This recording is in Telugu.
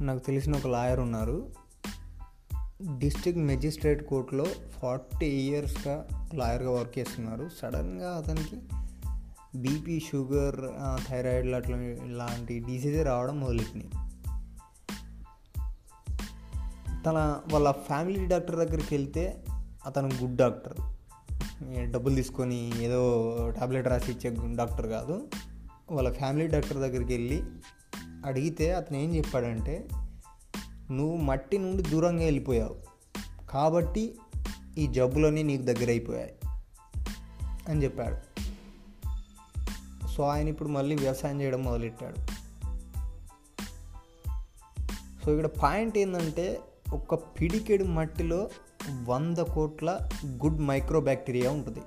నాకు తెలిసిన ఒక లాయర్ ఉన్నారు. డిస్ట్రిక్ట్ మెజిస్ట్రేట్ కోర్టులో ఫార్టీ ఇయర్స్గా లాయర్గా వర్క్ చేస్తున్నారు. సడన్గా అతనికి బీపీ షుగర్ థైరాయిడ్ అట్లా ఇలాంటి డిసీజే రావడం మొదలెట్టినాయి తన వాళ్ళ ఫ్యామిలీ డాక్టర్ దగ్గరికి వెళ్తే అతను గుడ్ డాక్టర్. డబ్బులు తీసుకొని ఏదో టాబ్లెట్ రాసి ఇచ్చే డాక్టర్ కాదు. వాళ్ళ ఫ్యామిలీ డాక్టర్ దగ్గరికి వెళ్ళి అడిగితే అతను ఏం చెప్పాడంటే నువ్వు మట్టి నుండి దూరంగా వెళ్ళిపోయావు. కాబట్టి ఈ జబ్బులన్నీ నీకు దగ్గర అయిపోయాయి అని చెప్పాడు. సో ఆయన ఇప్పుడు మళ్ళీ వ్యవసాయం చేయడం మొదలెట్టాడు. సో ఇక్కడ పాయింట్ ఏంటంటే ఒక పిడికెడు మట్టిలో వంద కోట్ల గుడ్ మైక్రో బ్యాక్టీరియా ఉంటుంది.